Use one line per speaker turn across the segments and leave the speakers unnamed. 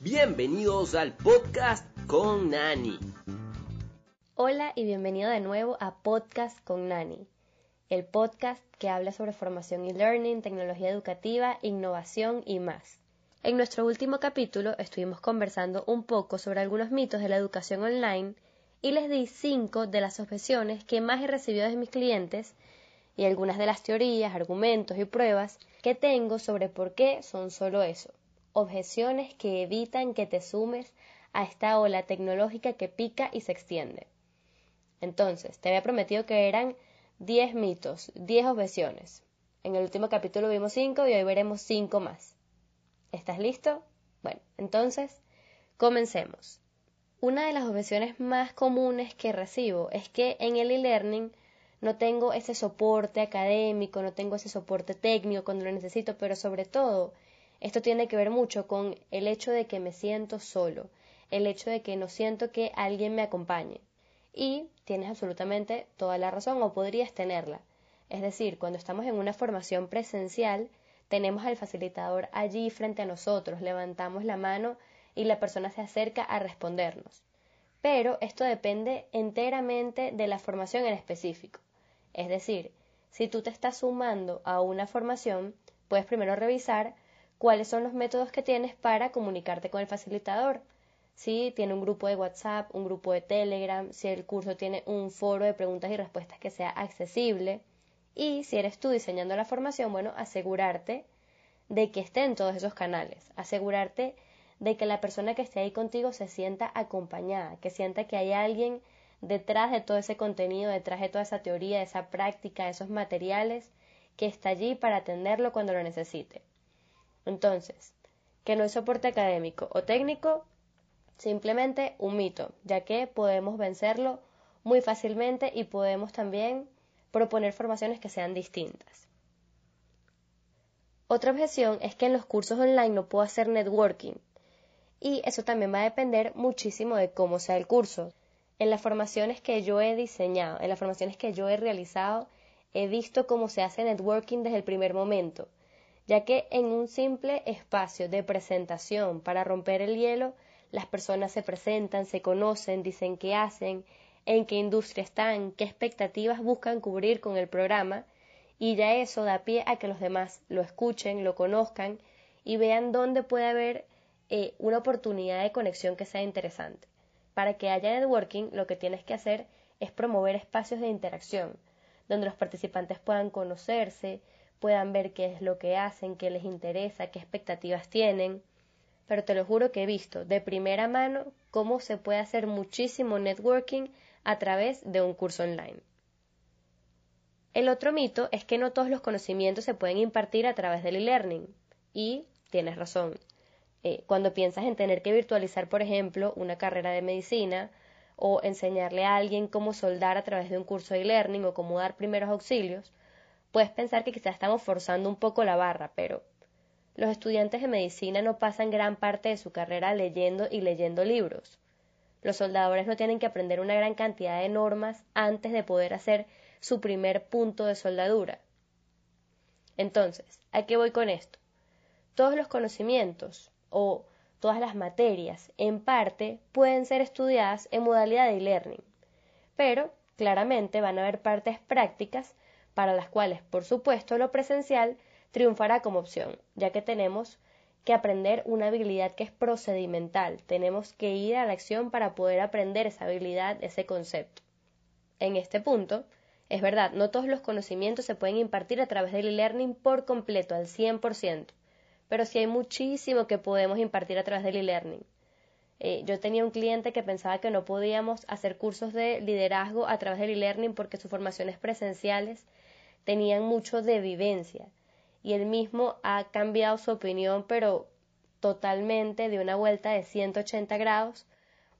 Bienvenidos al podcast con Nani.
Hola y bienvenido de nuevo a Podcast con Nani, el podcast que habla sobre formación y learning, tecnología educativa, innovación y más. En nuestro último capítulo estuvimos conversando un poco sobre algunos mitos de la educación online y les di cinco de las objeciones que más he recibido de mis clientes y algunas de las teorías, argumentos y pruebas que tengo sobre por qué son solo eso, objeciones que evitan que te sumes a esta ola tecnológica que pica y se extiende. Entonces, te había prometido que eran 10 mitos, 10 objeciones. En el último capítulo vimos 5 y hoy veremos 5 más. ¿Estás listo? Bueno, entonces, comencemos. Una de las objeciones más comunes que recibo es que en el e-learning no tengo ese soporte académico, no tengo ese soporte técnico cuando lo necesito, pero sobre todo esto tiene que ver mucho con el hecho de que me siento solo, el hecho de que no siento que alguien me acompañe. Y tienes absolutamente toda la razón, o podrías tenerla. Es decir, cuando estamos en una formación presencial, tenemos al facilitador allí frente a nosotros, levantamos la mano y la persona se acerca a respondernos. Pero esto depende enteramente de la formación en específico. Es decir, si tú te estás sumando a una formación, puedes primero revisar cuáles son los métodos que tienes para comunicarte con el facilitador. Si tiene un grupo de WhatsApp, un grupo de Telegram, si el curso tiene un foro de preguntas y respuestas que sea accesible. Y si eres tú diseñando la formación, bueno, asegurarte de que esté en todos esos canales, asegurarte de que la persona que esté ahí contigo se sienta acompañada, que sienta que hay alguien detrás de todo ese contenido, detrás de toda esa teoría, de esa práctica, esos materiales, que está allí para atenderlo cuando lo necesite. Entonces, que no hay soporte académico o técnico, simplemente un mito, ya que podemos vencerlo muy fácilmente y podemos también proponer formaciones que sean distintas. Otra objeción es que en los cursos online no puedo hacer networking, y eso también va a depender muchísimo de cómo sea el curso. En las formaciones que yo he diseñado, en las formaciones que yo he realizado, he visto cómo se hace networking desde el primer momento, ya que en un simple espacio de presentación para romper el hielo, las personas se presentan, se conocen, dicen qué hacen, en qué industria están, qué expectativas buscan cubrir con el programa, y ya eso da pie a que los demás lo escuchen, lo conozcan y vean dónde puede haber eh, una oportunidad de conexión que sea interesante. Para que haya networking, lo que tienes que hacer es promover espacios de interacción, donde los participantes puedan conocerse, puedan ver qué es lo que hacen, qué les interesa, qué expectativas tienen. Pero te lo juro que he visto de primera mano cómo se puede hacer muchísimo networking a través de un curso online. El otro mito es que no todos los conocimientos se pueden impartir a través del e-learning. Y tienes razón. Eh, cuando piensas en tener que virtualizar, por ejemplo, una carrera de medicina o enseñarle a alguien cómo soldar a través de un curso de e-learning o cómo dar primeros auxilios, puedes pensar que quizás estamos forzando un poco la barra, pero los estudiantes de medicina no pasan gran parte de su carrera leyendo y leyendo libros. Los soldadores no tienen que aprender una gran cantidad de normas antes de poder hacer su primer punto de soldadura. Entonces, ¿a qué voy con esto? Todos los conocimientos, o todas las materias, en parte, pueden ser estudiadas en modalidad de e-learning, pero claramente van a haber partes prácticas para las cuales, por supuesto, lo presencial triunfará como opción, ya que tenemos que aprender una habilidad que es procedimental, tenemos que ir a la acción para poder aprender esa habilidad, ese concepto. En este punto, es verdad, no todos los conocimientos se pueden impartir a través del e-learning por completo, al 100%, pero sí hay muchísimo que podemos impartir a través del e-learning. Eh, yo tenía un cliente que pensaba que no podíamos hacer cursos de liderazgo a través del e-learning porque sus formaciones presenciales tenían mucho de vivencia y él mismo ha cambiado su opinión pero totalmente de una vuelta de 180 grados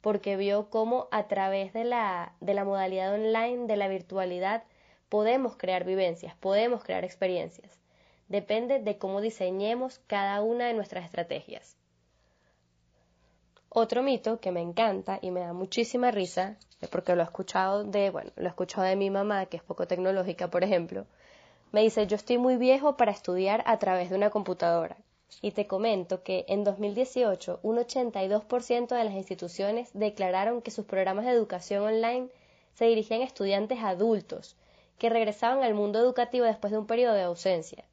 porque vio cómo a través de la, de la modalidad online, de la virtualidad, podemos crear vivencias, podemos crear experiencias depende de cómo diseñemos cada una de nuestras estrategias. Otro mito que me encanta y me da muchísima risa, porque lo he escuchado de, bueno, lo he escuchado de mi mamá, que es poco tecnológica, por ejemplo, me dice, yo estoy muy viejo para estudiar a través de una computadora. Y te comento que en 2018 un 82% de las instituciones declararon que sus programas de educación online se dirigían a estudiantes adultos que regresaban al mundo educativo después de un periodo de ausencia.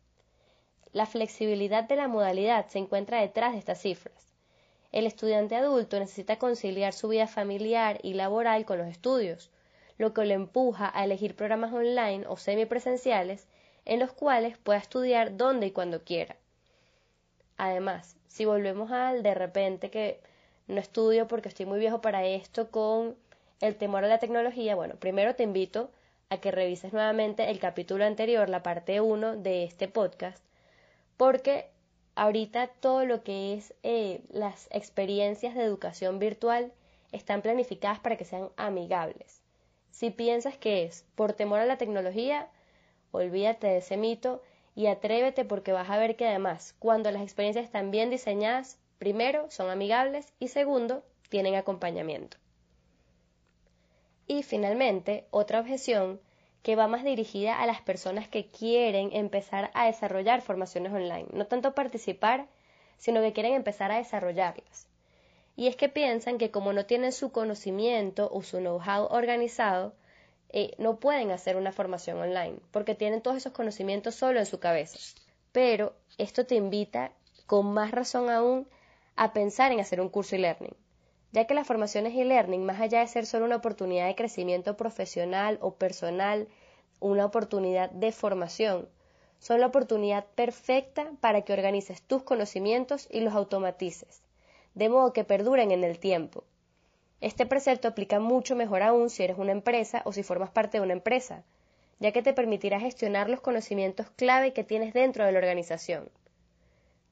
La flexibilidad de la modalidad se encuentra detrás de estas cifras. El estudiante adulto necesita conciliar su vida familiar y laboral con los estudios, lo que lo empuja a elegir programas online o semipresenciales en los cuales pueda estudiar donde y cuando quiera. Además, si volvemos al de repente que no estudio porque estoy muy viejo para esto con el temor a la tecnología, bueno, primero te invito a que revises nuevamente el capítulo anterior, la parte 1 de este podcast, porque ahorita todo lo que es eh, las experiencias de educación virtual están planificadas para que sean amigables. Si piensas que es por temor a la tecnología, olvídate de ese mito y atrévete porque vas a ver que además, cuando las experiencias están bien diseñadas, primero, son amigables y segundo, tienen acompañamiento. Y finalmente, otra objeción que va más dirigida a las personas que quieren empezar a desarrollar formaciones online, no tanto participar, sino que quieren empezar a desarrollarlas. Y es que piensan que como no tienen su conocimiento o su know-how organizado, eh, no pueden hacer una formación online, porque tienen todos esos conocimientos solo en su cabeza. Pero esto te invita, con más razón aún, a pensar en hacer un curso e-learning, ya que las formaciones e-learning, más allá de ser solo una oportunidad de crecimiento profesional o personal, una oportunidad de formación, son la oportunidad perfecta para que organices tus conocimientos y los automatices de modo que perduren en el tiempo. Este precepto aplica mucho mejor aún si eres una empresa o si formas parte de una empresa, ya que te permitirá gestionar los conocimientos clave que tienes dentro de la organización.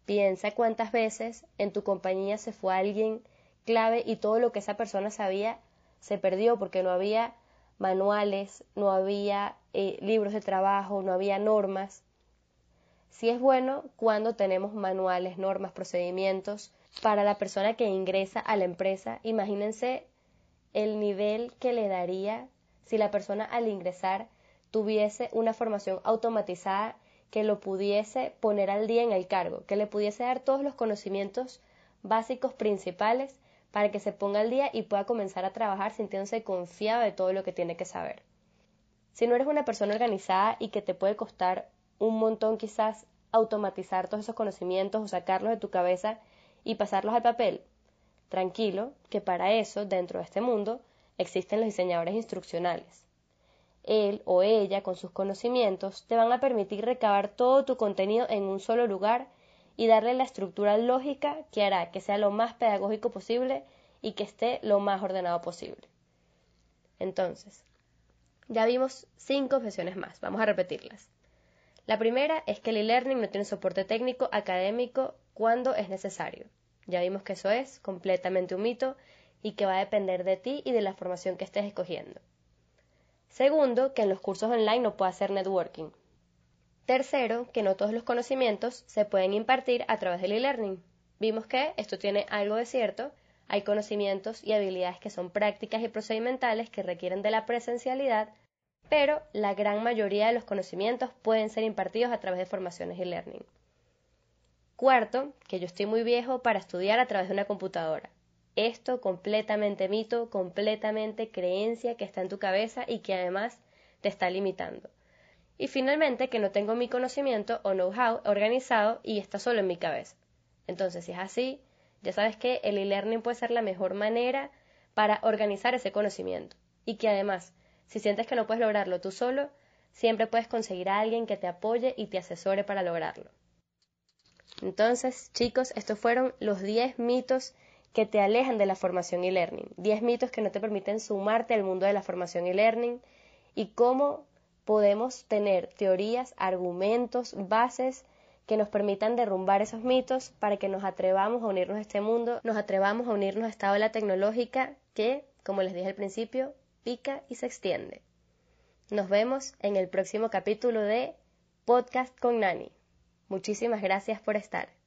Piensa cuántas veces en tu compañía se fue alguien clave y todo lo que esa persona sabía se perdió porque no había manuales, no había eh, libros de trabajo, no había normas. Si es bueno cuando tenemos manuales, normas, procedimientos, para la persona que ingresa a la empresa, imagínense el nivel que le daría si la persona al ingresar tuviese una formación automatizada que lo pudiese poner al día en el cargo, que le pudiese dar todos los conocimientos básicos principales para que se ponga al día y pueda comenzar a trabajar sintiéndose confiado de todo lo que tiene que saber. Si no eres una persona organizada y que te puede costar un montón quizás automatizar todos esos conocimientos o sacarlos de tu cabeza y pasarlos al papel. Tranquilo, que para eso, dentro de este mundo, existen los diseñadores instruccionales. Él o ella, con sus conocimientos, te van a permitir recabar todo tu contenido en un solo lugar y darle la estructura lógica que hará que sea lo más pedagógico posible y que esté lo más ordenado posible. Entonces, ya vimos cinco objeciones más, vamos a repetirlas. La primera es que el e-learning no tiene soporte técnico académico cuando es necesario. Ya vimos que eso es completamente un mito y que va a depender de ti y de la formación que estés escogiendo. Segundo, que en los cursos online no puede hacer networking. Tercero, que no todos los conocimientos se pueden impartir a través del e-learning. Vimos que esto tiene algo de cierto, hay conocimientos y habilidades que son prácticas y procedimentales que requieren de la presencialidad, pero la gran mayoría de los conocimientos pueden ser impartidos a través de formaciones e-learning. Cuarto, que yo estoy muy viejo para estudiar a través de una computadora. Esto completamente mito, completamente creencia que está en tu cabeza y que además te está limitando. Y finalmente, que no tengo mi conocimiento o know-how organizado y está solo en mi cabeza. Entonces, si es así, ya sabes que el e-learning puede ser la mejor manera para organizar ese conocimiento. Y que además, si sientes que no puedes lograrlo tú solo, siempre puedes conseguir a alguien que te apoye y te asesore para lograrlo. Entonces, chicos, estos fueron los 10 mitos que te alejan de la formación y learning 10 mitos que no te permiten sumarte al mundo de la formación y learning y cómo podemos tener teorías, argumentos, bases que nos permitan derrumbar esos mitos para que nos atrevamos a unirnos a este mundo, nos atrevamos a unirnos a esta ola tecnológica que, como les dije al principio, pica y se extiende. Nos vemos en el próximo capítulo de Podcast con Nani. Muchísimas gracias por estar.